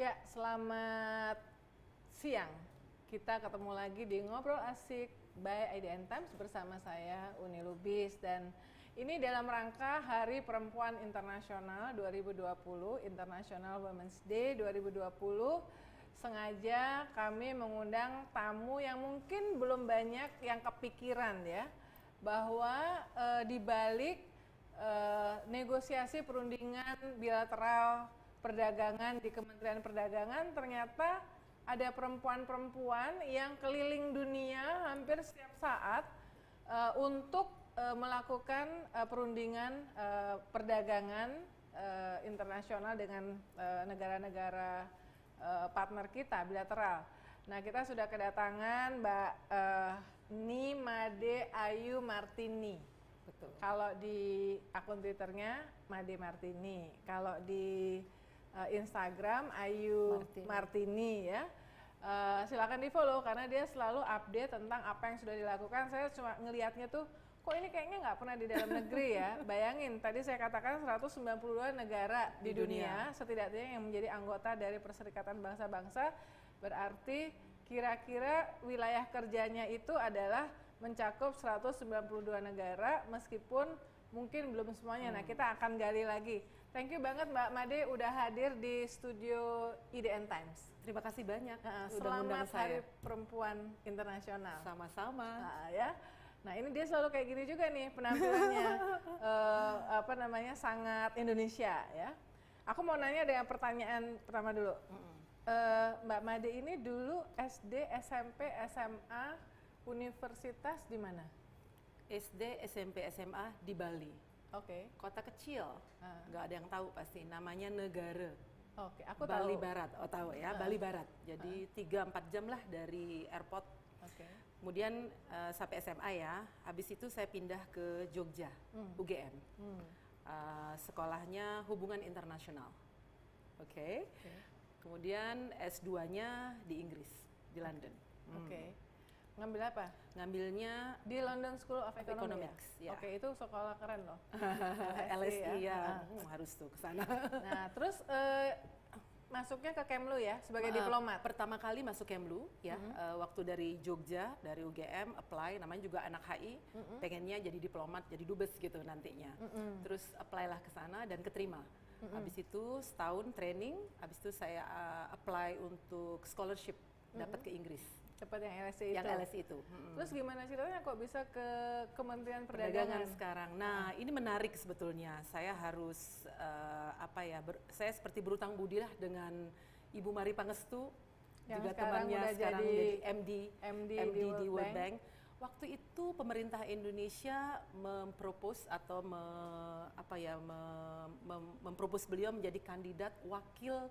Ya, selamat siang. Kita ketemu lagi di Ngobrol Asik by IDN Times bersama saya Uni Lubis dan ini dalam rangka Hari Perempuan Internasional 2020, International Women's Day 2020. Sengaja kami mengundang tamu yang mungkin belum banyak yang kepikiran ya bahwa e, di balik e, negosiasi perundingan bilateral perdagangan di Kementerian Perdagangan ternyata ada perempuan-perempuan yang keliling dunia hampir setiap saat uh, untuk uh, melakukan uh, perundingan uh, perdagangan uh, internasional dengan negara-negara uh, partner kita bilateral. Nah, kita sudah kedatangan Mbak uh, Nimade Ayu Martini. Betul. Kalau di akun Twitternya Made Martini. Kalau di uh, Instagram Ayu Martini, Martini ya. Uh, silakan di follow karena dia selalu update tentang apa yang sudah dilakukan. Saya cuma ngelihatnya tuh kok ini kayaknya nggak pernah di dalam negeri ya. Bayangin tadi saya katakan 192 negara di, di dunia, dunia setidaknya yang menjadi anggota dari Perserikatan Bangsa-Bangsa berarti kira-kira wilayah kerjanya itu adalah mencakup 192 negara meskipun mungkin belum semuanya. Nah, hmm. Nah, kita akan gali lagi. Thank you banget Mbak Made udah hadir di studio IDN Times. Terima kasih banyak. Uh, selamat Hari Perempuan Internasional. Sama-sama. Uh, ya. Nah ini dia selalu kayak gini juga nih penampilannya uh, apa namanya sangat Indonesia ya. Aku mau nanya dengan pertanyaan pertama dulu. Uh, Mbak Made ini dulu SD, SMP, SMA, universitas di mana? SD, SMP, SMA di Bali. Oke. Okay. Kota kecil, ah. nggak uh. ada yang tahu pasti. Namanya Negara. Oke, okay, aku Bali tahu. Barat. Oh tahu ya, uh. Bali Barat. Jadi tiga uh. empat jam lah dari airport. Oke. Okay. Kemudian uh, sampai SMA ya. Habis itu saya pindah ke Jogja, hmm. UGM. Hmm. Uh, sekolahnya hubungan internasional. Oke. Okay. Okay. Kemudian S2-nya di Inggris, di London. Oke. Okay. Hmm. Ngambil apa? Ngambilnya di London School of, of Economics. Ya? ya. Oke, itu sekolah keren loh. LSI, ya, ya. Hmm, harus tuh ke sana. nah, terus uh, masuknya ke Kemlu ya sebagai uh, diplomat. Pertama kali masuk Kemlu ya, uh -huh. uh, waktu dari Jogja, dari UGM apply, namanya juga anak HI, uh -huh. pengennya jadi diplomat, jadi dubes gitu nantinya. Uh -huh. Terus apply lah ke sana dan keterima. Uh -huh. Habis itu setahun training, habis itu saya uh, apply untuk scholarship dapat uh -huh. ke Inggris. Cepat yang LSI itu. Yang LSI itu. Hmm. Terus gimana ceritanya kok bisa ke Kementerian Perdagangan, Perdagangan sekarang? Nah, ini menarik sebetulnya. Saya harus uh, apa ya? Ber, saya seperti berutang budi lah dengan Ibu Mari Pangestu yang juga sekarang temannya sekarang jadi, jadi MD MD, MD di, World, di World Bank. Bank. Waktu itu pemerintah Indonesia mempropos atau me, apa ya me, mem, mempropos beliau menjadi kandidat wakil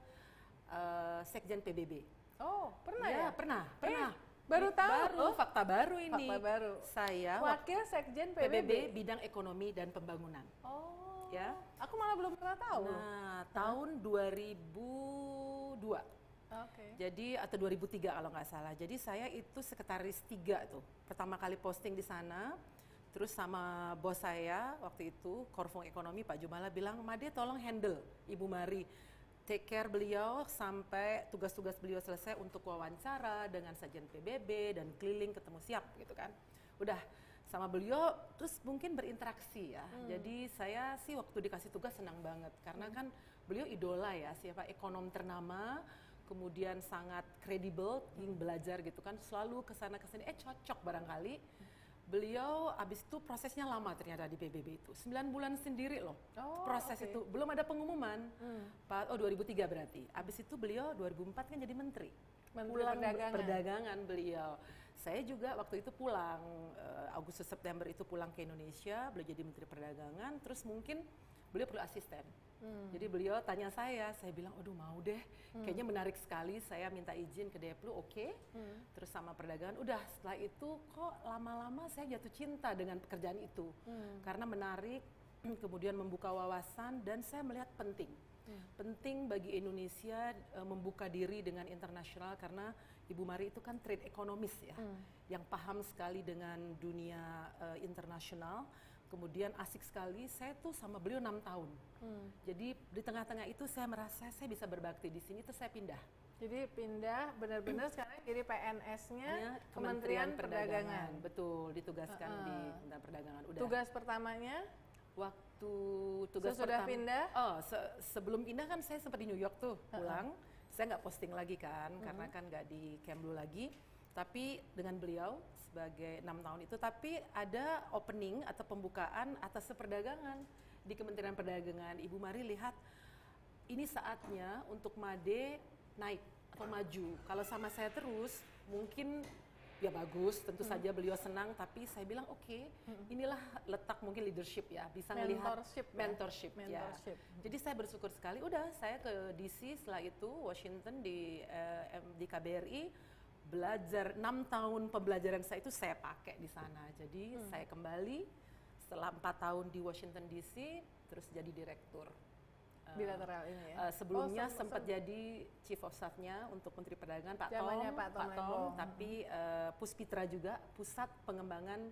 uh, Sekjen PBB. Oh, pernah ya? ya? pernah, eh, pernah. Baru tahu. Baru, oh, fakta baru ini. Fakta baru. Saya wakil sekjen PBB. PBB bidang ekonomi dan pembangunan. Oh. Ya. Aku malah belum pernah tahu. Nah, tahun 2002. Oke. Okay. Jadi atau 2003 kalau nggak salah. Jadi saya itu sekretaris tiga tuh. Pertama kali posting di sana. Terus sama bos saya waktu itu, Korfong Ekonomi Pak Jumala bilang, Made tolong handle Ibu Mari take care beliau sampai tugas-tugas beliau selesai untuk wawancara dengan sajian PBB dan keliling ketemu siap gitu kan. Udah sama beliau terus mungkin berinteraksi ya. Hmm. Jadi saya sih waktu dikasih tugas senang banget karena hmm. kan beliau idola ya, siapa ekonom ternama kemudian sangat kredibel, ingin belajar gitu kan, selalu ke sana ke sini, eh cocok barangkali. Hmm beliau abis itu prosesnya lama ternyata di PBB itu 9 bulan sendiri loh oh, proses okay. itu belum ada pengumuman hmm. oh 2003 berarti abis itu beliau 2004 kan jadi menteri Menteri pulang perdagangan. perdagangan beliau saya juga waktu itu pulang uh, Agustus September itu pulang ke Indonesia beliau jadi menteri perdagangan terus mungkin beliau perlu asisten. Hmm. Jadi beliau tanya saya, saya bilang, aduh mau deh, hmm. kayaknya menarik sekali. Saya minta izin ke Deplu, oke. Okay. Hmm. Terus sama perdagangan, udah setelah itu kok lama-lama saya jatuh cinta dengan pekerjaan itu, hmm. karena menarik, kemudian membuka wawasan dan saya melihat penting. Hmm. Penting bagi Indonesia uh, membuka diri dengan internasional karena Ibu Mari itu kan trade ekonomis ya, hmm. yang paham sekali dengan dunia uh, internasional kemudian asik sekali. Saya tuh sama beliau enam tahun. Hmm. Jadi di tengah-tengah itu saya merasa saya bisa berbakti di sini, terus saya pindah. Jadi pindah benar-benar sekarang jadi PNS-nya Kementerian, Kementerian Perdagangan. Perdagangan. Betul, ditugaskan uh di Kementerian Perdagangan. Udah. Tugas pertamanya waktu tugas Sesudah pertama, pindah? Oh, se sebelum pindah kan saya sempat di New York tuh pulang. Uh. Saya nggak posting lagi kan, uh -huh. karena kan nggak di Kemlu lagi. Tapi dengan beliau sebagai enam tahun itu, tapi ada opening atau pembukaan atas perdagangan di Kementerian Perdagangan. Ibu Mari lihat ini saatnya untuk Made naik atau maju. Kalau sama saya terus, mungkin ya bagus, tentu hmm. saja beliau senang. Tapi saya bilang oke, okay, hmm. inilah letak mungkin leadership ya, bisa melihat mentorship, ya. mentorship, ya. mentorship. ya. Jadi saya bersyukur sekali. Udah, saya ke DC setelah itu Washington di uh, di KBRI belajar enam tahun pembelajaran saya itu saya pakai di sana. Jadi hmm. saya kembali setelah empat tahun di Washington DC, terus jadi direktur eh, bilateral ini ya. Uh, sebelumnya oh, sempat jadi chief of staff-nya untuk Menteri Perdagangan Pak Tom, Pak Tom, Pak Tom tapi uh, Puspitra juga pusat pengembangan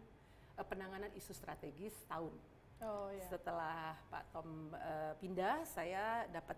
uh, penanganan isu strategis tahun. Oh, iya. Setelah Pak Tom uh, pindah, saya dapat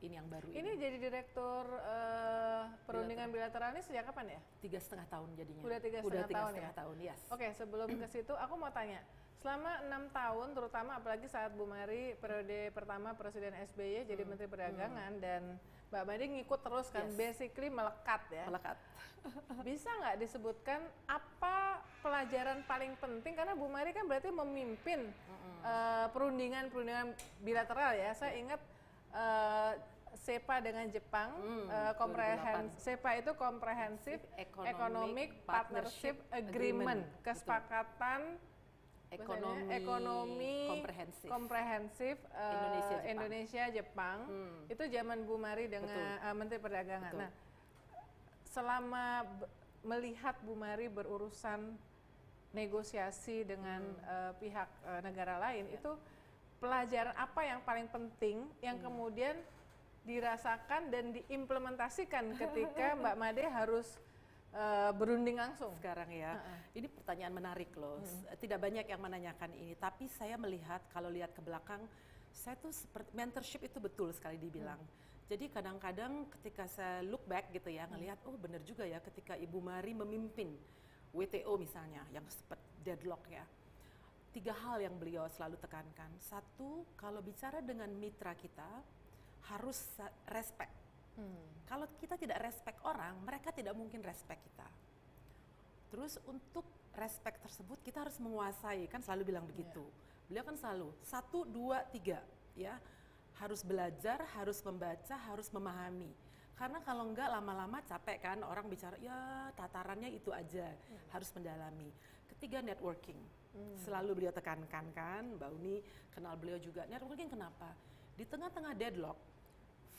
ini yang baru ini. Ini jadi direktur uh, perundingan bilateral ini sejak kapan ya? Tiga setengah tahun jadinya. Udah tiga setengah, Udah tiga tahun setengah ya? tahun, yes. Oke, okay, sebelum ke situ aku mau tanya, selama enam tahun, terutama apalagi saat Bu Mari periode pertama Presiden SBY jadi hmm. Menteri Perdagangan hmm. dan Mbak Mari ngikut terus kan, yes. basically melekat ya. Melekat. Bisa nggak disebutkan apa pelajaran paling penting karena Bu Mari kan berarti memimpin uh, perundingan-perundingan bilateral ya. Saya ingat uh, SEPA dengan Jepang, hmm, uh, komprehens SEPA itu Comprehensive Economic, Economic Partnership, Agreement, Agreement. kesepakatan ekonomi, ekonomi komprehensif, komprehensif uh, Indonesia Jepang, Indonesia, Jepang. Hmm. itu zaman Bu Mari dengan uh, Menteri Perdagangan. Betul. Nah, selama melihat Bu Mari berurusan negosiasi dengan hmm. uh, pihak uh, negara lain, ya. itu pelajaran apa yang paling penting yang hmm. kemudian dirasakan dan diimplementasikan ketika Mbak Made harus uh, berunding langsung sekarang ya. Uh -uh. Ini pertanyaan menarik loh. Hmm. Tidak banyak yang menanyakan ini, tapi saya melihat kalau lihat ke belakang, saya tuh seperti mentorship itu betul sekali dibilang. Hmm. Jadi kadang-kadang ketika saya look back gitu ya, ngelihat oh benar juga ya ketika Ibu Mari memimpin WTO misalnya yang sempat deadlock ya. Tiga hal yang beliau selalu tekankan. Satu, kalau bicara dengan mitra kita, harus respect. Hmm. Kalau kita tidak respect orang, mereka tidak mungkin respect kita. Terus untuk respect tersebut kita harus menguasai, kan selalu bilang begitu. Yeah. Beliau kan selalu satu, dua, tiga, ya harus belajar, harus membaca, harus memahami. Karena kalau enggak lama-lama capek kan orang bicara ya tatarannya itu aja, hmm. harus mendalami. Ketiga networking, hmm. selalu beliau tekankan kan, Mbak Uni kenal beliau juga. Networking kenapa? Di tengah-tengah deadlock,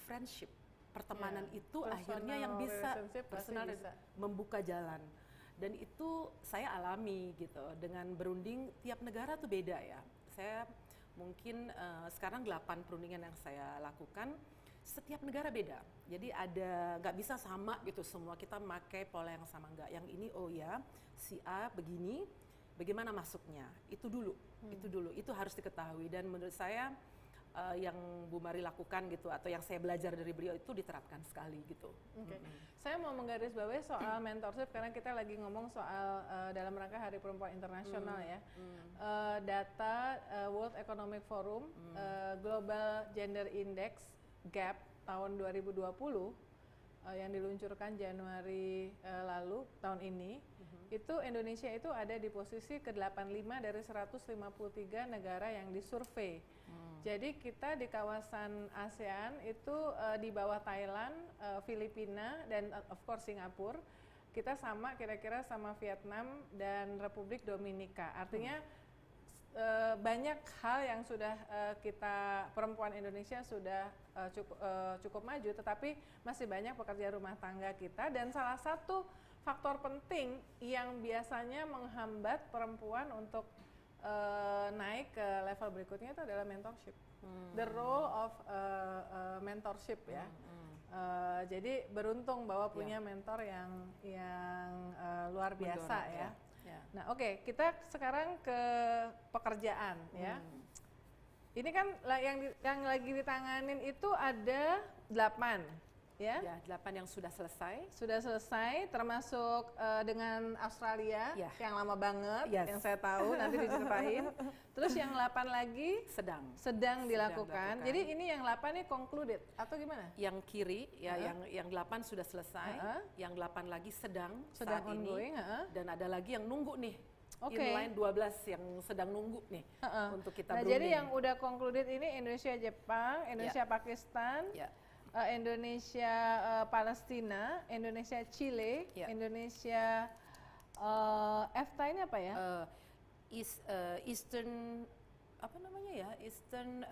friendship, pertemanan yeah. itu personal akhirnya yang bisa personal bisa. membuka jalan. Dan itu saya alami gitu dengan berunding tiap negara tuh beda ya. Saya mungkin uh, sekarang 8 perundingan yang saya lakukan setiap negara beda. Jadi ada nggak bisa sama gitu semua kita pakai pola yang sama nggak. Yang ini oh ya si A begini, bagaimana masuknya? Itu dulu, hmm. itu dulu, itu harus diketahui dan menurut saya uh, yang Bu Mari lakukan gitu atau yang saya belajar dari beliau itu diterapkan sekali gitu. Oke. Okay. Mm -hmm. Saya mau menggarisbawahi soal mentorship karena kita lagi ngomong soal uh, dalam rangka Hari Perempuan Internasional mm -hmm. ya. Mm. Uh, data uh, World Economic Forum mm. uh, Global Gender Index GAP tahun 2020 uh, yang diluncurkan Januari uh, lalu tahun ini mm -hmm. itu Indonesia itu ada di posisi ke-85 dari 153 negara yang disurvei. Jadi kita di kawasan ASEAN itu uh, di bawah Thailand, uh, Filipina dan uh, of course Singapura. Kita sama kira-kira sama Vietnam dan Republik Dominika. Artinya hmm. Uh, banyak hal yang sudah uh, kita perempuan Indonesia sudah uh, cukup uh, cukup maju, tetapi masih banyak pekerja rumah tangga kita dan salah satu faktor penting yang biasanya menghambat perempuan untuk uh, naik ke level berikutnya itu adalah mentorship. Hmm. The role of uh, uh, mentorship ya. Hmm. Uh, jadi beruntung bahwa punya yeah. mentor yang yang uh, luar biasa Mendorong, ya. ya. Ya. Nah, oke, kita sekarang ke pekerjaan ya. Hmm. Ini kan yang yang lagi ditanganin itu ada delapan ya. Ya, delapan yang sudah selesai. Sudah selesai termasuk eh, dengan Australia Ya. yang lama banget Yes. yang saya tahu nanti diceritain. Terus yang delapan lagi Sedang. sedang dilakukan. dilakukan. Jadi ini yang delapan ini concluded atau gimana? Yang kiri ya, Ha-ha. yang yang delapan sudah selesai, Ha-ha. yang delapan lagi sedang, Sedang saat ongoing, ini, ha-ha. dan ada lagi yang nunggu nih. Oke. Inline 12 yang sedang nunggu nih Heeh. untuk kita Nah, jadi yang udah concluded ini Indonesia Jepang, Indonesia Pakistan, ya, eh, Indonesia eh, Palestina, Indonesia Chile, Ya. Indonesia eh, EFTA ini apa ya? eh, East, eh, Eastern apa namanya ya Eastern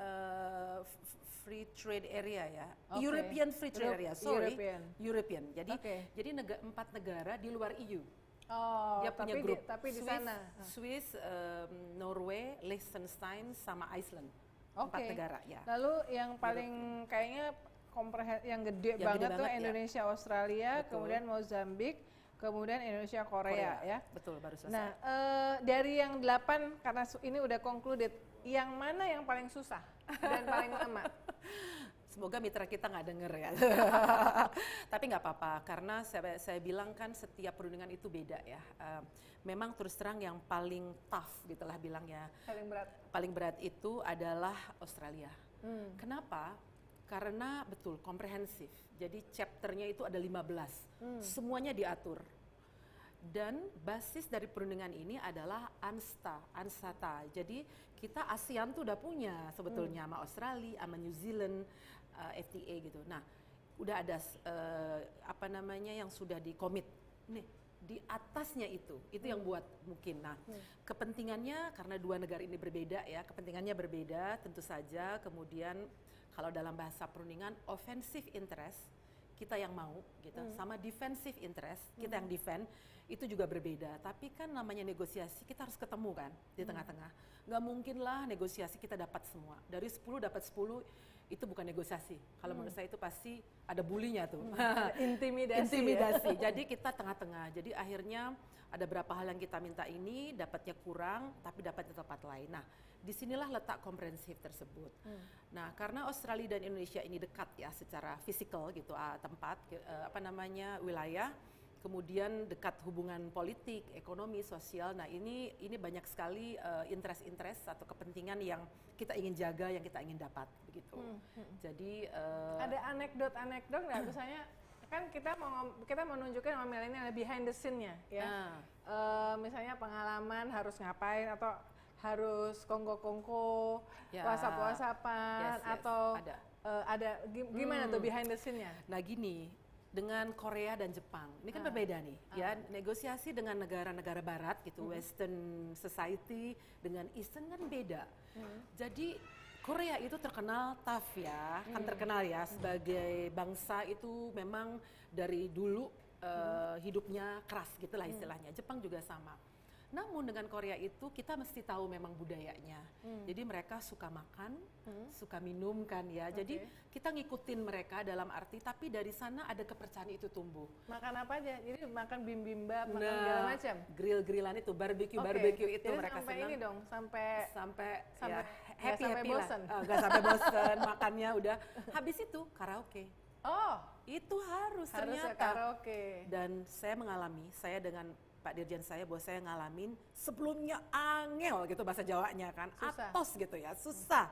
f- Free Trade Area ya Oke. European Free Trade Europe- Area sorry European. European jadi Oke. jadi nega- empat negara di luar EU oh, dia punya tapi grup Di, tapi di Swiss, sana. Swiss em, Norway Liechtenstein sama Iceland Oke. empat negara ya Lalu yang paling kayaknya komprehen yang gede Yang banget gede tuh banget, ya. Indonesia Australia, Betul. kemudian Mozambik, kemudian Indonesia Korea, ya. betul baru selesai Nah, eh, dari yang delapan karena ini udah concluded, yang mana yang paling susah dan paling lama? Semoga mitra kita nggak denger ya. Tapi nggak apa-apa karena saya, saya bilang kan setiap perundingan itu beda ya. Eh, memang terus terang yang paling tough gitulah bilangnya. Paling berat. Paling berat itu adalah Australia. Hmm. Kenapa? Karena betul komprehensif. Jadi chapternya itu ada 15. Hmm. Semuanya diatur. Dan basis dari perundingan ini adalah ANSTA, ANSATA. Jadi kita ASEAN tuh udah punya sebetulnya sama Australia, sama New Zealand, uh, FTA gitu. Nah, udah ada uh, apa namanya yang sudah dikomit. Nih, di atasnya itu, itu yang buat mungkin. Nah, kepentingannya karena dua negara ini berbeda ya, kepentingannya berbeda tentu saja. Kemudian kalau dalam bahasa perundingan offensive interest kita yang mau gitu. Sama defensive interest kita yang defend itu juga berbeda. Tapi kan namanya negosiasi kita harus ketemu kan di tengah-tengah. Nggak mungkin lah negosiasi kita dapat semua. Dari 10 dapat 10 itu bukan negosiasi. Kalau menurut saya itu pasti ada bulinya tuh. Intimidasi. intimidasi Ya? jadi kita tengah-tengah. Jadi akhirnya ada berapa hal yang kita minta ini dapatnya kurang tapi dapat di tempat lain nah di sinilah letak komprehensif tersebut Hmm. Nah, karena Australia dan Indonesia ini dekat ya secara fisikal gitu ah, tempat eh, apa namanya wilayah, kemudian dekat hubungan politik, ekonomi, sosial. Nah, ini ini banyak sekali eh, interest-interest atau kepentingan yang kita ingin jaga, yang kita ingin dapat begitu. Hmm, hmm. Jadi eh, Ada anekdot-anekdot nggak? Misalnya kan kita mau kita menunjukkan sama milenial behind the scene-nya ya. ah, Eh, misalnya pengalaman harus ngapain atau harus kongko-kongko, Ya. puasa-puasapan Yes, yes, atau ada. eh, ada gi- gimana Hmm. tuh behind the scene-nya? Nah gini, dengan Korea dan Jepang, ini kan Ah. berbeda nih, ya negosiasi dengan negara-negara Barat gitu, Western society dengan Eastern kan beda. Jadi Korea itu terkenal tough ya, kan terkenal ya sebagai bangsa itu memang dari dulu eh, hidupnya keras gitulah istilahnya. Jepang juga sama. Namun dengan Korea itu kita mesti tahu memang budayanya. Jadi mereka suka makan, suka minum kan ya. Jadi kita ngikutin mereka dalam arti tapi dari sana ada kepercayaan itu tumbuh. Makan apa aja? Jadi makan bibimbap, makan Nah, segala macam. grill-grillan itu, barbecue Oke, barbecue itu jadi mereka sampai senang. ini dong, sampai sampai, Sampai- ya, happy sampai happy bosen. lah. Ah, nggak sampai bosen, makannya udah. Habis itu karaoke. oh Itu harus, harus ya ternyata. karaoke. Dan saya mengalami, saya dengan Pak Dirjen saya bahwa saya ngalamin sebelumnya angel gitu bahasa Jawanya kan, Susah. atos gitu ya, susah.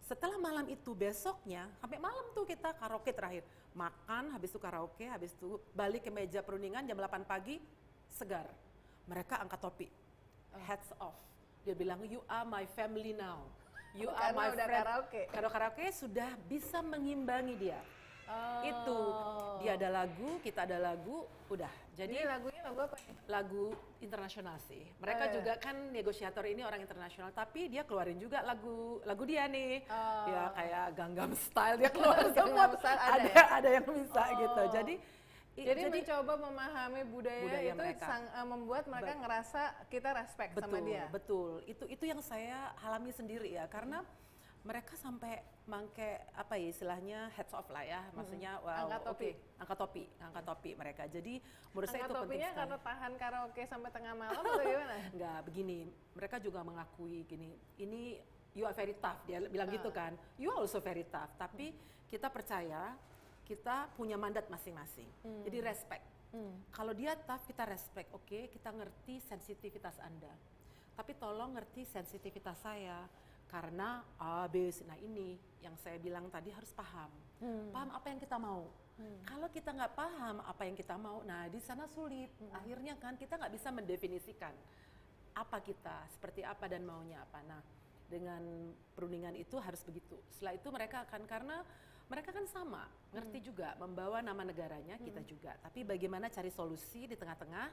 Setelah malam itu besoknya sampai malam tuh kita karaoke terakhir. Makan, habis itu karaoke, habis itu balik ke meja perundingan jam 8 pagi segar. Mereka angkat topi. Oh. Hats off. Dia bilang you are my family now. You are Karena my udah friend. karaoke. Kalau karaoke sudah bisa mengimbangi dia. Oh. Itu dia ada lagu, kita ada lagu, udah. Jadi Jadi lagunya lagu apa nih? lagu internasional sih. Mereka Oh, iya. juga kan negosiator ini orang internasional, tapi dia keluarin juga lagu lagu dia nih. Oh. Ya kayak Gangnam Style dia keluar semua. Style ada ada ya? ada yang bisa Oh. gitu. Jadi i- Jadi, mencoba memahami budaya, Budaya itu mereka. sang- eh, membuat mereka Bet- ngerasa kita respect betul, sama dia. betul. Itu itu yang saya alami sendiri ya, karena mereka sampai mangke apa ya istilahnya heads off lah ya, maksudnya wow, Angkat topi. oke, angkat topi, angkat topi mereka. Jadi menurut saya Angkat itu penting topinya sekali. karena tahan karaoke sampai tengah malam atau gimana? Enggak, begini. Mereka juga mengakui gini, ini you are very tough. Dia bilang gitu kan. You are also very tough. Tapi kita percaya kita punya mandat masing-masing. Jadi respect. Kalau dia tough, kita respect. Oke, kita ngerti sensitivitas Anda. Tapi tolong ngerti sensitivitas saya. Karena A, B, C. Nah ini yang saya bilang tadi harus paham. Paham apa yang kita mau. Kalau kita nggak paham apa yang kita mau, nah di sana sulit. Akhirnya kan kita nggak bisa mendefinisikan apa kita, seperti apa dan maunya apa. Nah, dengan perundingan itu harus begitu. Setelah itu mereka akan karena mereka kan sama, ngerti juga membawa nama negaranya kita juga. Tapi bagaimana cari solusi di tengah-tengah?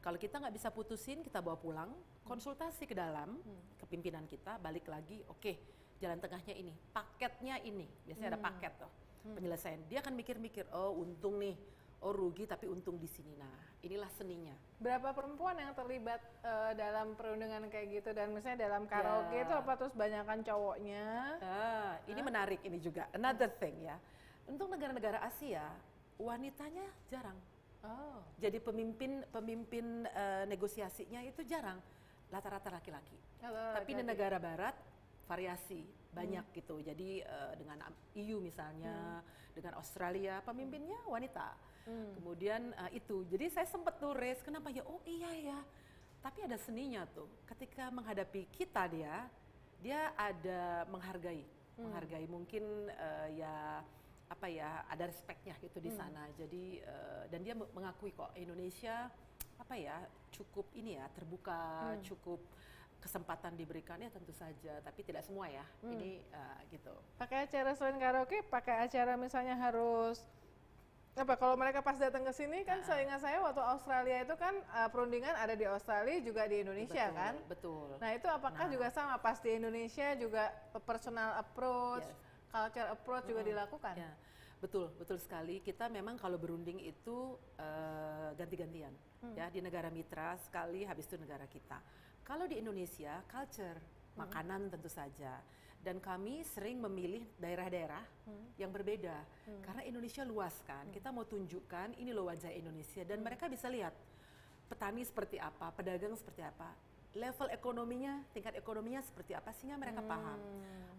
Kalau kita nggak bisa putusin, kita bawa pulang, konsultasi ke dalam, ke pimpinan kita, balik lagi, oke, jalan tengahnya ini, paketnya ini, biasanya ada paket tuh penyelesaian. Dia akan mikir-mikir, oh untung nih, oh rugi tapi untung di sini. Nah, inilah seninya. Berapa perempuan yang terlibat eh, dalam perundingan kayak gitu dan misalnya dalam karaoke Ya. itu apa terus banyakan cowoknya? Ah, ini menarik ini juga. Another thing ya. Untuk negara-negara Asia, wanitanya jarang. Oh. Jadi pemimpin pemimpin eh, negosiasinya itu jarang. Rata-rata laki-laki. Tapi di negara barat variasi banyak gitu. Jadi eh, dengan EU misalnya, dengan Australia pemimpinnya wanita. Kemudian eh, itu. Jadi saya sempat tulis kenapa ya? Oh iya ya. Tapi ada seninya tuh. Ketika menghadapi kita dia, dia ada menghargai, menghargai mungkin eh, ya apa ya ada respectnya gitu di sana. Jadi eh, dan dia me- mengakui kok Indonesia apa ya cukup ini ya terbuka, cukup kesempatan diberikan ya tentu saja, tapi tidak semua ya. Ini eh, gitu. Pakai acara selain karaoke, pakai acara misalnya harus apa kalau mereka pas datang ke sini kan saya ingat saya waktu Australia itu kan eh, perundingan ada di Australia juga di Indonesia Betul, kan. Betul. Nah itu apakah Nah. juga sama pas di Indonesia juga personal approach, Yes. culture approach juga dilakukan? Ya, betul, betul sekali. Kita memang kalau berunding itu eh, ganti-gantian, ya di negara mitra sekali, habis itu negara kita. Kalau di Indonesia, culture, makanan tentu saja, dan kami sering memilih daerah-daerah yang berbeda, karena Indonesia luas kan. Kita mau tunjukkan ini loh wajah Indonesia, dan mereka bisa lihat petani seperti apa, pedagang seperti apa, level ekonominya, tingkat ekonominya seperti apa, sehingga mereka paham.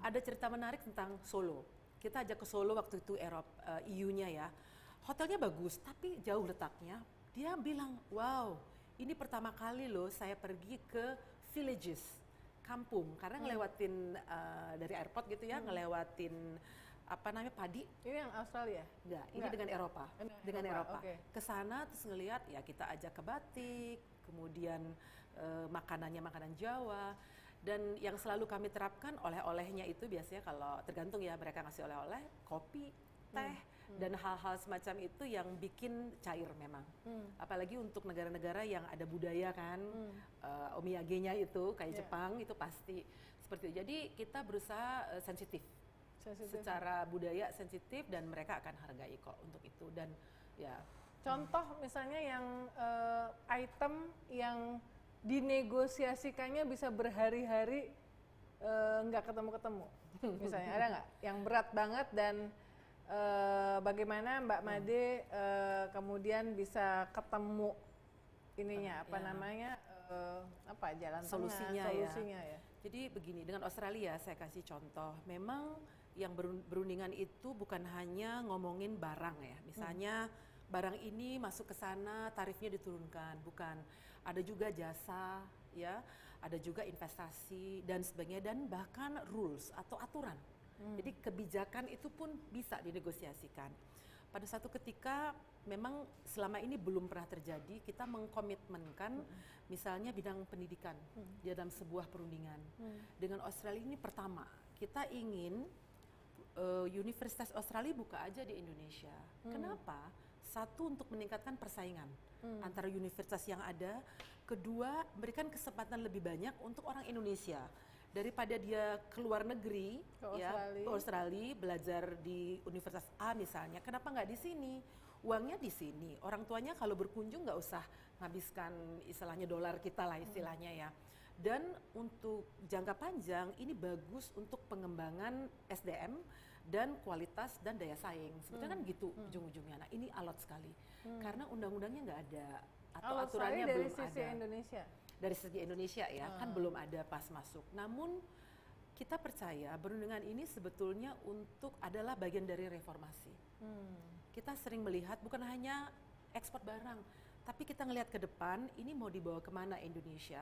Ada cerita menarik tentang Solo. Kita ajak ke Solo waktu itu Eropa, EU-nya ya. Hotelnya bagus, tapi jauh letaknya. Dia bilang, wow, ini pertama kali loh saya pergi ke villages, kampung, karena ngelewatin eh, dari airport gitu ya, ngelewatin apa namanya padi, Ini yang Australia. Enggak, ini Enggak. dengan Eropa. Dengan Dengan Eropa, Eropa. oke. Ke sana terus ngelihat ya kita ajak ke batik, kemudian eh, makanannya makanan Jawa dan yang selalu kami terapkan oleh-olehnya itu biasanya kalau tergantung ya mereka ngasih oleh-oleh kopi, teh dan hal-hal semacam itu yang bikin cair memang. Apalagi untuk negara-negara yang ada budaya kan, eh, omiyage-nya itu kayak Yeah. Jepang itu pasti seperti itu. Jadi kita berusaha eh, sensitif Sensitif. secara budaya sensitif dan mereka akan hargai kok untuk itu dan ya Contoh misalnya yang eh, item yang dinegosiasikannya bisa berhari-hari nggak ketemu-ketemu. Misalnya ada nggak yang berat banget dan eh, bagaimana Mbak Made eh, kemudian bisa ketemu ininya apa Ya. namanya eh, apa jalan Solusinya tengah, ya. solusinya ya. jadi begini dengan Australia saya kasih contoh memang yang berun- berundingan itu bukan hanya ngomongin barang ya misalnya barang ini masuk ke sana tarifnya diturunkan bukan ada juga jasa ya ada juga investasi dan sebagainya dan bahkan rules atau aturan jadi kebijakan itu pun bisa dinegosiasikan. Pada satu ketika memang selama ini belum pernah terjadi kita mengkomitmenkan misalnya bidang pendidikan di dalam sebuah perundingan. Dengan Australia ini pertama kita ingin eh, Universitas Australia buka aja di Indonesia. Kenapa? Satu untuk meningkatkan persaingan antara universitas yang ada. Kedua memberikan kesempatan lebih banyak untuk orang Indonesia daripada dia keluar negeri Ke ya Australia. ke Australia belajar di Universitas A misalnya, kenapa nggak di sini? Uangnya di sini. Orang tuanya kalau berkunjung nggak usah nghabiskan istilahnya dolar kita lah istilahnya ya. Dan untuk jangka panjang ini bagus untuk pengembangan SDM dan kualitas dan daya saing. Sebetulnya kan gitu ujung-ujungnya. Nah ini alot sekali karena undang-undangnya nggak ada atau Kalau aturannya dari belum sisi ada. Indonesia. Dari segi Indonesia ya kan belum ada pas masuk. Namun kita percaya perundingan ini sebetulnya untuk adalah bagian dari reformasi. Hmm. Kita sering melihat bukan hanya ekspor barang, tapi kita ngelihat ke depan ini mau dibawa ke mana Indonesia.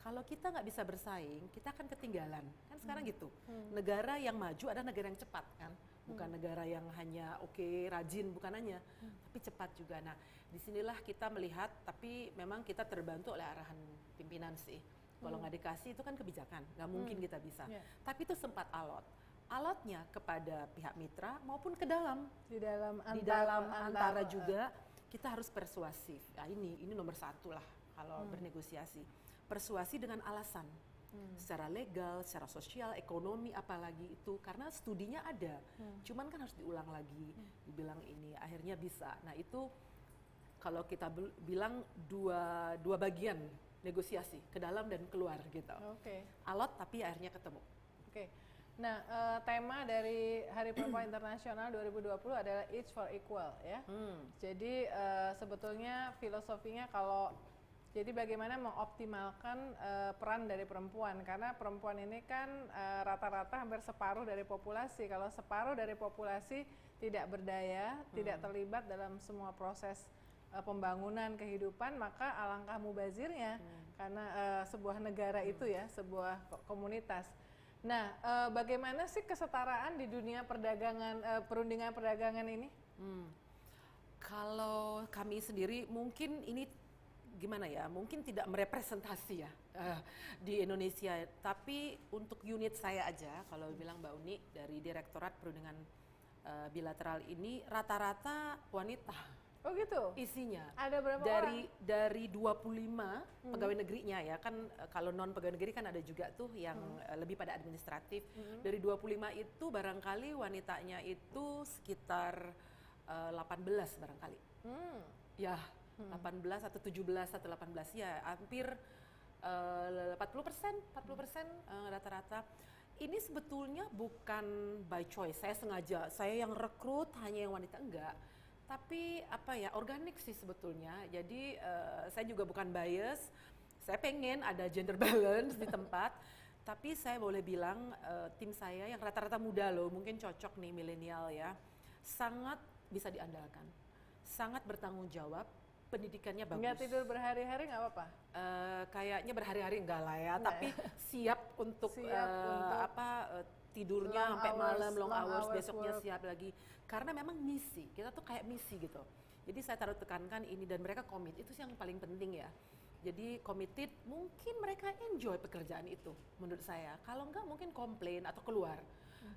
Kalau kita nggak bisa bersaing, kita akan ketinggalan. Kan sekarang gitu. Negara yang maju adalah negara yang cepat kan, bukan negara yang hanya oke rajin, bukan hanya, tapi cepat juga. Nah, di sinilah kita melihat, tapi memang kita terbantu oleh arahan pimpinan sih. Kalau nggak dikasih itu kan kebijakan, nggak mungkin kita bisa. Ya. Tapi itu sempat alot. Alotnya kepada pihak mitra maupun ke dalam Di dalam di antar- dalam antar- antara juga kita harus persuasif. Nah ini ini nomor satu lah kalau Hmm. bernegosiasi. Persuasi dengan alasan secara legal, secara sosial, ekonomi apalagi itu karena studinya ada. Hmm. Cuman kan harus diulang lagi, dibilang ini akhirnya bisa. Nah itu kalau kita bilang dua dua bagian negosiasi ke dalam dan keluar gitu. Oke. Alot tapi akhirnya ketemu. Oke. Nah, eh, tema dari Hari Perempuan Internasional 2020 adalah Each for Equal ya. Hmm. Jadi eh, sebetulnya filosofinya kalau jadi bagaimana mengoptimalkan eh, peran dari perempuan karena perempuan ini kan eh, rata-rata hampir separuh dari populasi. Kalau separuh dari populasi tidak berdaya, tidak terlibat dalam semua proses eh, pembangunan kehidupan, maka alangkah mubazirnya karena eh, sebuah negara itu ya, sebuah ko- komunitas. Nah, eh, bagaimana sih kesetaraan di dunia perdagangan eh, perundingan perdagangan ini? Hmm. Kalau kami sendiri mungkin ini gimana ya, mungkin tidak merepresentasi ya eh, di Indonesia. Tapi untuk unit saya aja, kalau bilang Mbak Uni dari Direktorat Perundingan eh, Bilateral ini rata-rata wanita Oh gitu. isinya. Ada berapa dari orang? dari 25 pegawai negerinya ya kan eh, kalau non pegawai negeri kan ada juga tuh yang eh, lebih pada administratif dari 25 itu barangkali wanitanya itu sekitar eh, 18 barangkali Hmm. ya 18 atau 17 atau 18 ya hampir eh, 40 persen 40 persen eh, rata-rata. Ini sebetulnya bukan by choice saya sengaja saya yang rekrut hanya yang wanita enggak. Tapi apa ya organik sih sebetulnya. Jadi eh, saya juga bukan bias saya pengen ada gender balance di tempat. Tapi saya boleh bilang eh, tim saya yang rata-rata muda loh mungkin cocok nih milenial ya sangat bisa diandalkan sangat bertanggung jawab pendidikannya bagus Nggak tidur berhari-hari nggak apa-apa. Eh, kayaknya berhari-hari enggak lah ya, Enggak tapi siap untuk, Siap eh, untuk apa eh, tidurnya long sampai hours, malam long, long hours, hours besoknya work. siap lagi. Karena memang misi, kita tuh kayak misi gitu. Jadi saya taruh tekankan ini dan mereka komit, itu sih yang paling penting ya. Jadi committed, mungkin mereka enjoy pekerjaan itu menurut saya. Kalau enggak mungkin komplain atau keluar.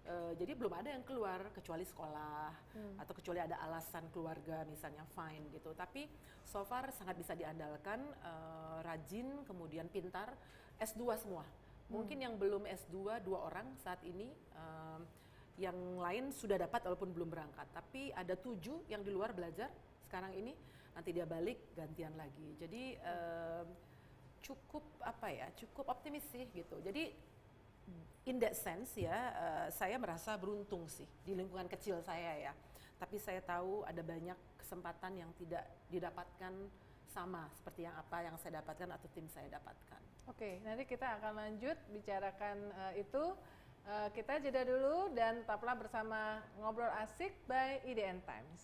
Eh, jadi belum ada yang keluar kecuali sekolah atau kecuali ada alasan keluarga misalnya fine gitu. Tapi so far sangat bisa diandalkan, eh, rajin, kemudian pintar, S2 semua. Mungkin yang belum S2 dua orang saat ini, em, yang lain sudah dapat walaupun belum berangkat. Tapi ada tujuh yang di luar belajar sekarang ini, nanti dia balik gantian lagi. Jadi em, cukup apa ya, cukup optimis sih gitu. Jadi in that sense ya, eh, saya merasa beruntung sih di lingkungan kecil saya ya. Tapi saya tahu ada banyak kesempatan yang tidak didapatkan sama seperti yang apa yang saya dapatkan atau tim saya dapatkan. Oke, nanti kita akan lanjut bicarakan eh, itu. Eh, kita jeda dulu dan tetaplah bersama Ngobrol Asik by IDN Times.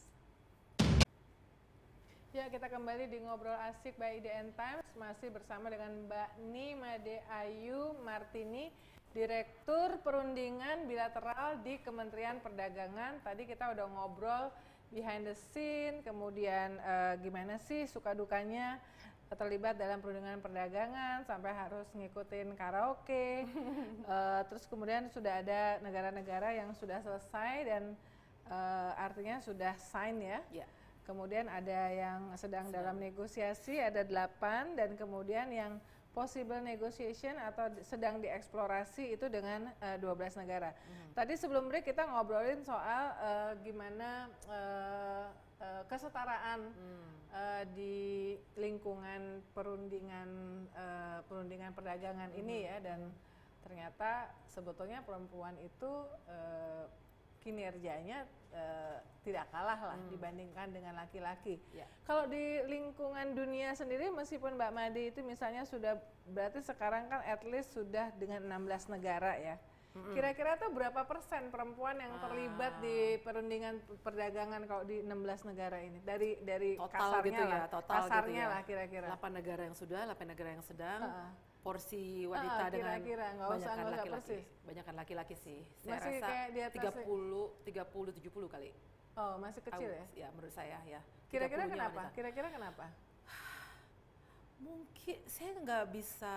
Ya, kita kembali di Ngobrol Asik by IDN Times masih bersama dengan Mbak Nimade Ayu Martini, Direktur Perundingan Bilateral di Kementerian Perdagangan. Tadi kita udah ngobrol behind the scene, kemudian eh, gimana sih suka dukanya terlibat dalam perundingan perdagangan sampai harus ngikutin karaoke. Eh, terus kemudian sudah ada negara-negara yang sudah selesai dan eh, artinya sudah sign ya. Ya. Kemudian ada yang sedang dalam negosiasi, ada delapan dan kemudian yang possible negotiation atau sedang dieksplorasi itu dengan uh, 12 negara. Hmm. Tadi sebelum break kita ngobrolin soal uh, gimana uh, uh, kesetaraan hmm. uh, di lingkungan perundingan uh, perundingan perdagangan hmm. ini ya dan ternyata sebetulnya perempuan itu uh, kinerjanya uh, tidak kalah lah hmm. dibandingkan dengan laki-laki. Ya. Kalau di lingkungan dunia sendiri meskipun Mbak Madi itu misalnya sudah berarti sekarang kan at least sudah dengan 16 negara ya. Kira-kira tuh berapa persen perempuan yang ah. terlibat di perundingan perdagangan kalau di 16 negara ini? Dari dari total kasarnya gitu ya, lah, total kasarnya gitu ya. lah kira-kira. 8 negara yang sudah, 8 negara yang sedang. Uh -uh porsi ah, wanita uh, dengan nggak usah nggak usah persis. Banyakan laki-laki sih. Saya masih rasa kayak di atas 30 30 70 kali. Oh, masih kecil ya? Ya, menurut saya ya. Kira-kira kenapa? Kira-kira kenapa? Mungkin saya nggak bisa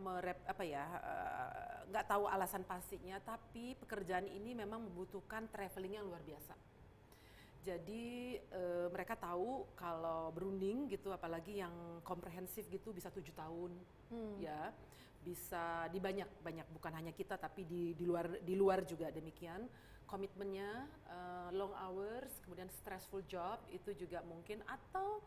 merep apa ya, eh, nggak uh, tahu alasan pastinya. Tapi pekerjaan ini memang membutuhkan traveling yang luar biasa. Jadi uh, mereka tahu kalau berunding gitu, apalagi yang komprehensif gitu bisa tujuh tahun, hmm. ya bisa di banyak banyak bukan hanya kita tapi di di luar di luar juga demikian komitmennya uh, long hours kemudian stressful job itu juga mungkin atau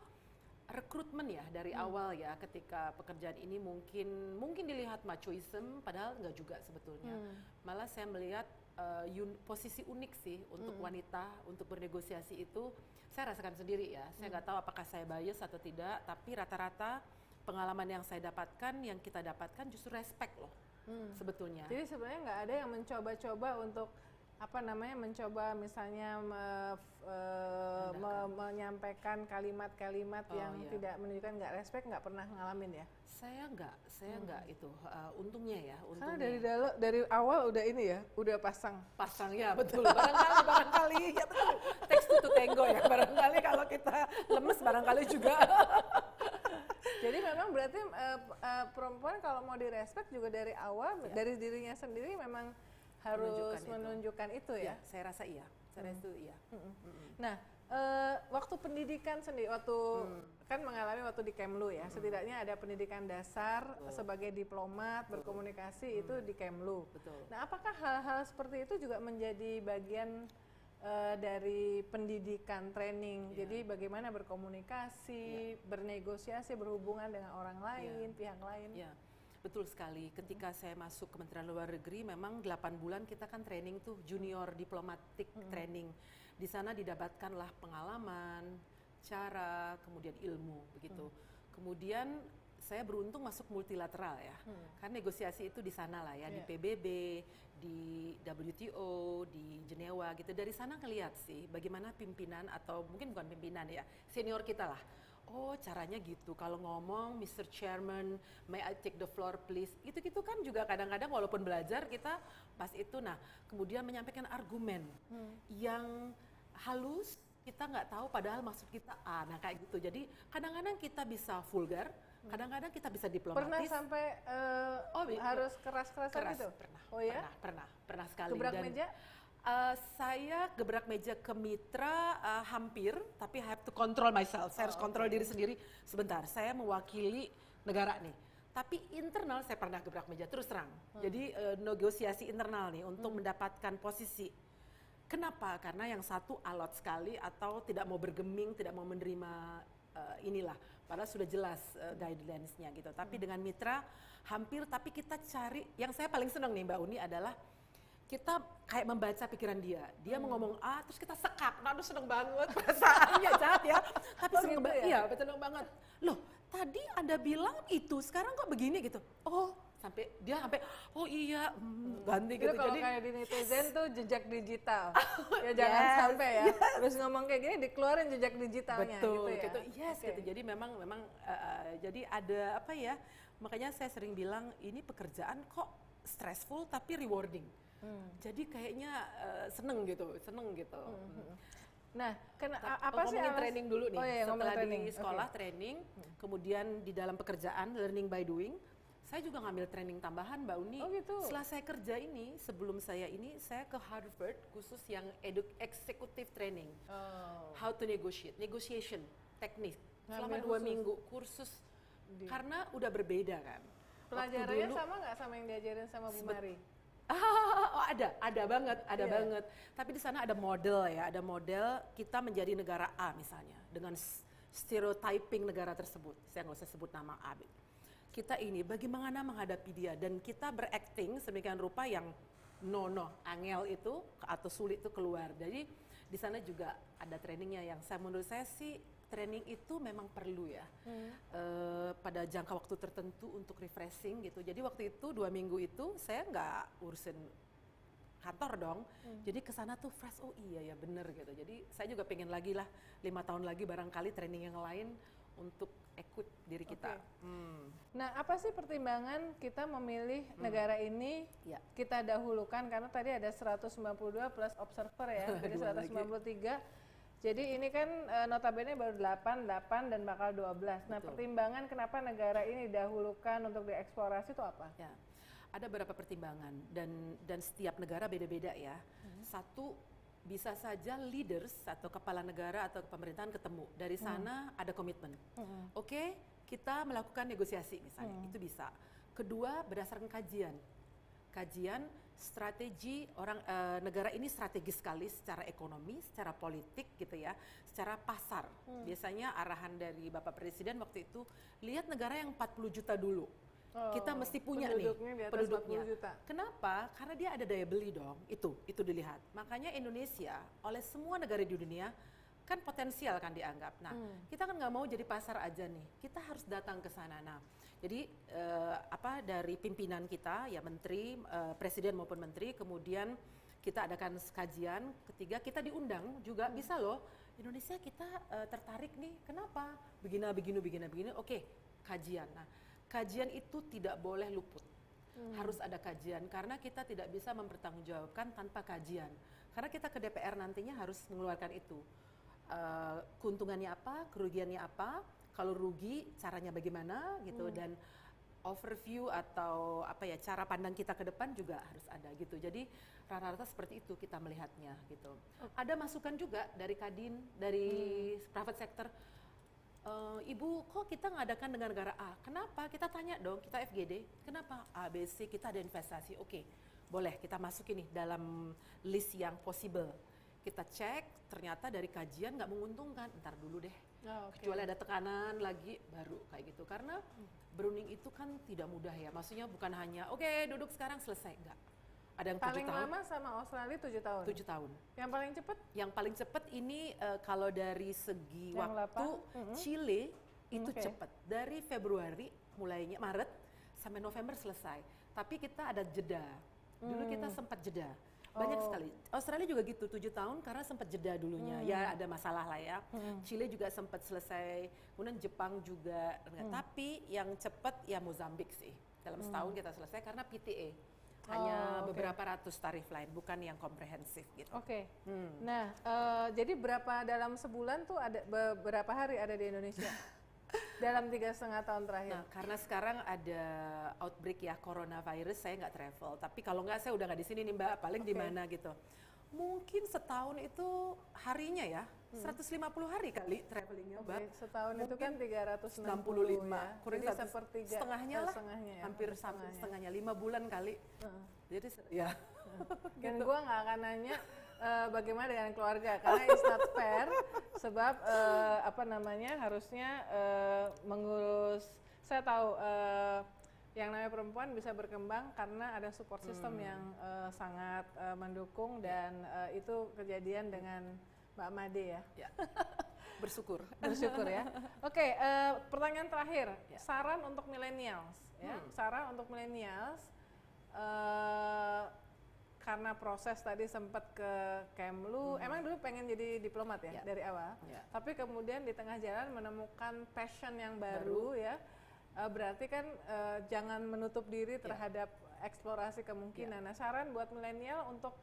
rekrutmen ya dari hmm. awal ya ketika pekerjaan ini mungkin mungkin dilihat machoism padahal enggak juga sebetulnya hmm. malah saya melihat uh, un, posisi unik sih untuk hmm. wanita untuk bernegosiasi itu saya rasakan sendiri ya saya hmm. nggak tahu apakah saya bias atau tidak tapi rata-rata pengalaman yang saya dapatkan yang kita dapatkan justru respect loh hmm. sebetulnya jadi sebenarnya nggak ada yang mencoba-coba untuk apa namanya mencoba misalnya me, uh, me, menyampaikan kalimat-kalimat oh, yang iya. tidak menunjukkan nggak respect nggak pernah ngalamin ya saya nggak saya hmm. nggak itu uh, untungnya ya untungnya karena dari dalo, dari awal udah ini ya udah pasang pasang ya betul barangkali barangkali ya betul teks to tango ya barangkali kalau kita lemes barangkali juga jadi memang berarti uh, uh, perempuan kalau mau direspek juga dari awal ya. dari dirinya sendiri memang harus menunjukkan, menunjukkan itu. itu ya? ya. Saya rasa iya. Saya rasa itu iya. Hmm. Hmm. Nah, uh, waktu pendidikan sendiri, waktu hmm. kan mengalami waktu di Kemlu ya, hmm. setidaknya ada pendidikan dasar Betul. sebagai diplomat Betul. berkomunikasi hmm. itu di Kemlu. Betul. Nah, apakah hal-hal seperti itu juga menjadi bagian uh, dari pendidikan training. Yeah. Jadi bagaimana berkomunikasi, yeah. bernegosiasi, berhubungan dengan orang lain, yeah. pihak lain. Yeah. Betul sekali. Ketika saya masuk Kementerian Luar Negeri, memang 8 bulan kita kan training tuh junior diplomatic hmm. training. Di sana didapatkanlah pengalaman, cara, kemudian ilmu begitu. Hmm. Kemudian saya beruntung masuk multilateral ya. Hmm. Kan negosiasi itu di sana lah ya, yeah. di. PBB, di WTO, di Jenewa gitu. Dari sana ngelihat sih bagaimana pimpinan atau mungkin bukan pimpinan ya, senior kita lah oh caranya gitu. Kalau ngomong Mr. Chairman, may I take the floor please. Itu-gitu kan juga kadang-kadang walaupun belajar kita pas itu nah kemudian menyampaikan argumen hmm. yang halus kita nggak tahu padahal maksud kita A. Nah kayak gitu. Jadi kadang-kadang kita bisa vulgar, hmm. kadang-kadang kita bisa diplomatis. Pernah sampai uh, oh, harus keras-kerasan keras, gitu? Pernah. Oh ya? Pernah, pernah, pernah sekali. Gebrak meja? Uh, saya gebrak meja ke mitra uh, hampir, tapi I have to control myself. Saya oh, harus kontrol okay. diri sendiri. Sebentar, saya mewakili negara nih. Tapi internal saya pernah gebrak meja terus terang. Hmm. Jadi uh, negosiasi internal nih untuk hmm. mendapatkan posisi. Kenapa? Karena yang satu alot sekali atau tidak mau bergeming, tidak mau menerima uh, inilah. Padahal sudah jelas uh, guidelines-nya gitu. Tapi hmm. dengan mitra hampir, tapi kita cari. Yang saya paling senang nih Mbak Uni adalah kita kayak membaca pikiran dia. Dia hmm. mau ngomong A, terus kita sekap. Nah, aduh seneng banget perasaannya jahat ya. Tapi oh, seneng gitu banget. Ya? Iya, betul banget. Loh, tadi Anda bilang itu, sekarang kok begini gitu. Oh, sampai dia sampai oh iya hmm, ganti gitu. Kalau Jadi kayak di netizen tuh jejak digital. ya jangan yes, sampai ya. Yes. Terus ngomong kayak gini dikeluarin jejak digitalnya Betul, gitu ya. Gitu. Yes, okay. gitu. Jadi memang memang uh, jadi ada apa ya? Makanya saya sering bilang ini pekerjaan kok stressful tapi rewarding. Hmm. Jadi kayaknya uh, seneng gitu, seneng gitu. Hmm. hmm. Nah, kena, apa sih alas... training dulu nih. Oh, iya, Setelah training. di sekolah okay. training, hmm. kemudian di dalam pekerjaan learning by doing, saya juga ngambil training tambahan Mbak Uni. Oh gitu. Setelah saya kerja ini, sebelum saya ini, saya ke Harvard khusus yang edu executive training. Oh. How to negotiate, negotiation, teknik. Selama dua minggu kursus. Di... Karena udah berbeda kan Pelajarannya sama nggak sama yang diajarin sama Bu Mari? oh ada, ada banget, ada yeah. banget. Tapi di sana ada model ya, ada model kita menjadi negara A misalnya dengan stereotyping negara tersebut. Saya nggak usah sebut nama A. Kita ini bagaimana menghadapi dia dan kita berakting sedemikian rupa yang no no angel itu atau sulit itu keluar. Jadi di sana juga ada trainingnya yang saya menurut saya sih training itu memang perlu ya hmm. uh, pada jangka waktu tertentu untuk refreshing gitu. Jadi waktu itu dua minggu itu saya nggak urusin kantor dong. Hmm. Jadi ke sana tuh fresh. Oh iya ya bener gitu. Jadi saya juga pengen lagi lah lima tahun lagi barangkali training yang lain untuk ikut diri kita. Okay. Hmm. Nah, apa sih pertimbangan kita memilih hmm. negara ini ya. kita dahulukan karena tadi ada 192 plus observer ya, jadi 193 jadi ini kan e, notabene baru 8, 8 dan bakal 12. Nah, Betul. pertimbangan kenapa negara ini didahulukan untuk dieksplorasi itu apa? Ya. Ada beberapa pertimbangan dan dan setiap negara beda-beda ya. Hmm. Satu bisa saja leaders atau kepala negara atau pemerintahan ketemu. Dari hmm. sana hmm. ada komitmen. Hmm. Oke, okay, kita melakukan negosiasi misalnya. Hmm. Itu bisa. Kedua, berdasarkan kajian. Kajian strategi orang uh, negara ini strategis sekali secara ekonomi, secara politik gitu ya, secara pasar. Hmm. Biasanya arahan dari Bapak Presiden waktu itu lihat negara yang 40 juta dulu. Oh, kita mesti punya nih penduduknya. Juta. Kenapa? Karena dia ada daya beli dong. Itu, itu dilihat. Makanya Indonesia oleh semua negara di dunia kan potensial kan dianggap. Nah, hmm. kita kan nggak mau jadi pasar aja nih. Kita harus datang ke sana. Nah, jadi uh, apa dari pimpinan kita ya menteri, uh, presiden maupun menteri, kemudian kita adakan kajian. Ketiga kita diundang juga hmm. bisa loh. Indonesia kita uh, tertarik nih. Kenapa? Begini, begini, begini, begini. Oke, kajian. Nah, kajian itu tidak boleh luput. Hmm. Harus ada kajian karena kita tidak bisa mempertanggungjawabkan tanpa kajian. Karena kita ke DPR nantinya harus mengeluarkan itu. Uh, keuntungannya apa, kerugiannya apa, kalau rugi caranya bagaimana gitu hmm. dan overview atau apa ya cara pandang kita ke depan juga harus ada gitu. Jadi rata-rata seperti itu kita melihatnya gitu. Okay. Ada masukan juga dari Kadin, dari hmm. private sector. Uh, Ibu, kok kita ngadakan dengan negara A? Kenapa? Kita tanya dong, kita FGD. Kenapa ABC kita ada investasi? Oke, okay, boleh kita masuk ini dalam list yang possible. Kita cek, ternyata dari kajian nggak menguntungkan. Ntar dulu deh Oh, okay. Kecuali ada tekanan lagi baru kayak gitu. Karena berunding itu kan tidak mudah ya. Maksudnya bukan hanya oke okay, duduk sekarang selesai enggak. Ada yang paling tahun. lama sama Australia tujuh tahun. Tujuh tahun. Yang paling cepat? Yang paling cepat ini uh, kalau dari segi yang waktu mm-hmm. Chile itu okay. cepat. Dari Februari mulainya Maret sampai November selesai. Tapi kita ada jeda. Dulu kita hmm. sempat jeda banyak oh. sekali. Australia juga gitu, tujuh tahun karena sempat jeda dulunya. Hmm. Ya ada masalah lah ya. Hmm. Chile juga sempat selesai. Kemudian Jepang juga. Hmm. Tapi yang cepat ya Mozambik sih. Dalam hmm. setahun kita selesai karena PTA. Hanya oh, okay. beberapa ratus tarif lain, bukan yang komprehensif gitu. Oke. Okay. Hmm. Nah, uh, jadi berapa dalam sebulan tuh ada beberapa hari ada di Indonesia? dalam tiga setengah tahun terakhir. Nah, karena sekarang ada outbreak ya coronavirus, saya nggak travel. Tapi kalau nggak, saya udah nggak di sini nih mbak. Paling okay. di mana gitu. Mungkin setahun itu harinya ya, hmm. 150 hari kali travelingnya mbak. Okay, setahun Mungkin itu kan 365. Ya. Kurang Jadi sepertiga. Setengahnya lah. Setengahnya ya. Hampir setengahnya. setengahnya. Lima bulan kali. Uh. Jadi ya. Dan gue nggak akan nanya uh, bagaimana dengan keluarga karena it's not fair sebab uh, apa namanya harusnya uh, mengurus saya tahu uh, yang namanya perempuan bisa berkembang karena ada support system hmm. yang uh, sangat uh, mendukung dan uh, itu kejadian dengan Mbak Made ya. ya. Bersyukur. Bersyukur ya. Oke, okay, uh, pertanyaan terakhir. Ya. Saran untuk millennials ya. Hmm. Saran untuk millennials uh, karena proses tadi sempat ke Kemlu, hmm. emang dulu pengen jadi diplomat ya, ya. dari awal. Ya. Tapi kemudian di tengah jalan menemukan passion yang baru, baru. ya. Uh, berarti kan uh, jangan menutup diri ya. terhadap ya. eksplorasi kemungkinan. Ya. Nah, saran buat milenial untuk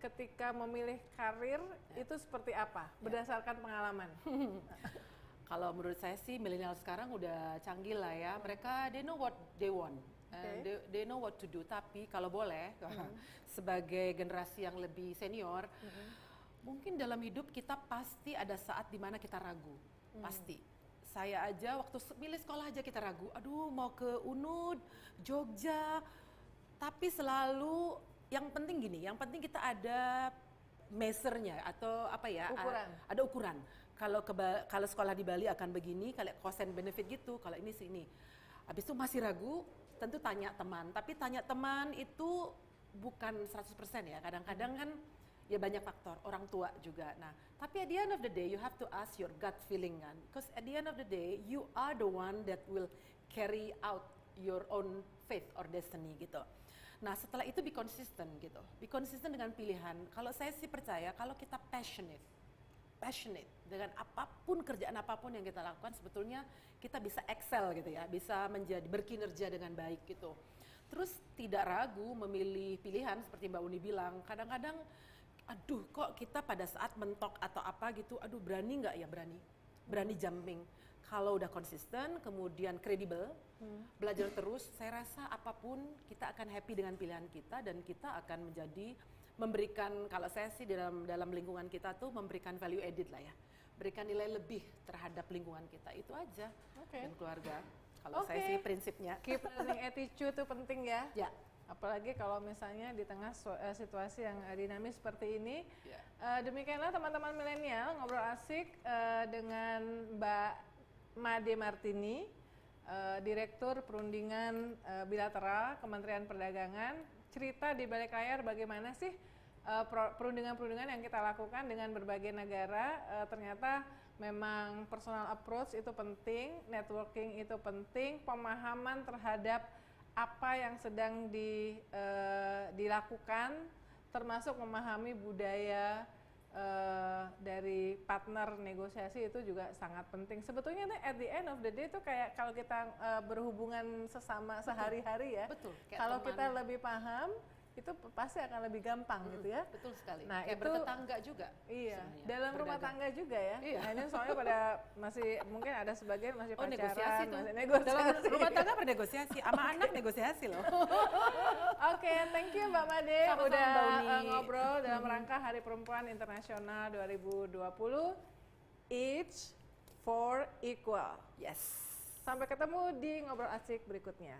ketika memilih karir ya. itu seperti apa ya. berdasarkan pengalaman? Kalau menurut saya sih milenial sekarang udah canggih lah ya. Mereka they know what they want okay. they, they know what to do. Tapi kalau boleh, mm. sebagai generasi yang lebih senior, mm. mungkin dalam hidup kita pasti ada saat di mana kita ragu, mm. pasti. Saya aja waktu milih sekolah aja kita ragu. Aduh, mau ke UNUD, Jogja. Tapi selalu yang penting gini, yang penting kita ada measurnya atau apa ya? a- Ukuran. Ada ukuran. Kalau ke kalau sekolah di Bali akan begini, kalau cost and benefit gitu, kalau ini sini. Habis itu masih ragu, tentu tanya teman. Tapi tanya teman itu bukan 100% ya. Kadang-kadang kan ya banyak faktor, orang tua juga. Nah, tapi at the end of the day you have to ask your gut feeling kan. Because at the end of the day you are the one that will carry out your own faith or destiny gitu. Nah, setelah itu be consistent gitu. Be consistent dengan pilihan. Kalau saya sih percaya kalau kita passionate passionate dengan apa pun kerjaan apa pun yang kita lakukan sebetulnya kita bisa excel gitu ya bisa menjadi berkinerja dengan baik gitu. Terus tidak ragu memilih pilihan seperti Mbak Uni bilang. Kadang-kadang aduh kok kita pada saat mentok atau apa gitu aduh berani nggak ya berani? Berani jumping. Kalau udah konsisten kemudian kredibel belajar terus saya rasa apa pun kita akan happy dengan pilihan kita dan kita akan menjadi memberikan kalau saya sih dalam dalam lingkungan kita tuh memberikan value added lah ya berikan nilai lebih terhadap lingkungan kita itu aja Oke. dan keluarga kalau saya Oke. sih prinsipnya Keep learning attitude itu penting ya. ya Apalagi kalau misalnya di tengah eh, situasi yang eh, dinamis seperti ini. ya Eh, demikianlah teman-teman milenial ngobrol asik dengan Mbak Made Martini, Direktur Perundingan Bilateral Kementerian Perdagangan. Cerita di balik layar bagaimana sih eh, perundingan-perundingan yang kita lakukan dengan berbagai negara. Eh, ternyata memang personal approach itu penting, networking itu penting, pemahaman terhadap apa yang sedang di, eh, dilakukan termasuk memahami budaya dari partner negosiasi itu juga sangat penting. Sebetulnya at the end of the day itu kayak kalau kita berhubungan sesama sehari-hari ya. betul Kalau teman. kita lebih paham itu pasti akan lebih gampang Mm, gitu ya. betul sekali Nah, kayak itu- bertetangga juga Iya, sebenarnya, dalam rumah berdagang. tangga juga ya. Iya. Nah, ini soalnya pada masih mungkin ada sebagian masih Oh pacaran, negosiasi tuh. masih negosiasi. Dalam rumah tangga bernegosiasi, sama anak negosiasi loh. Oke, thank you Mbak Made Sama-sama, udah Mbak uh, ngobrol dalam rangka Hari Perempuan Internasional 2020 Each for Equal. Yes. Sampai ketemu di ngobrol asik berikutnya.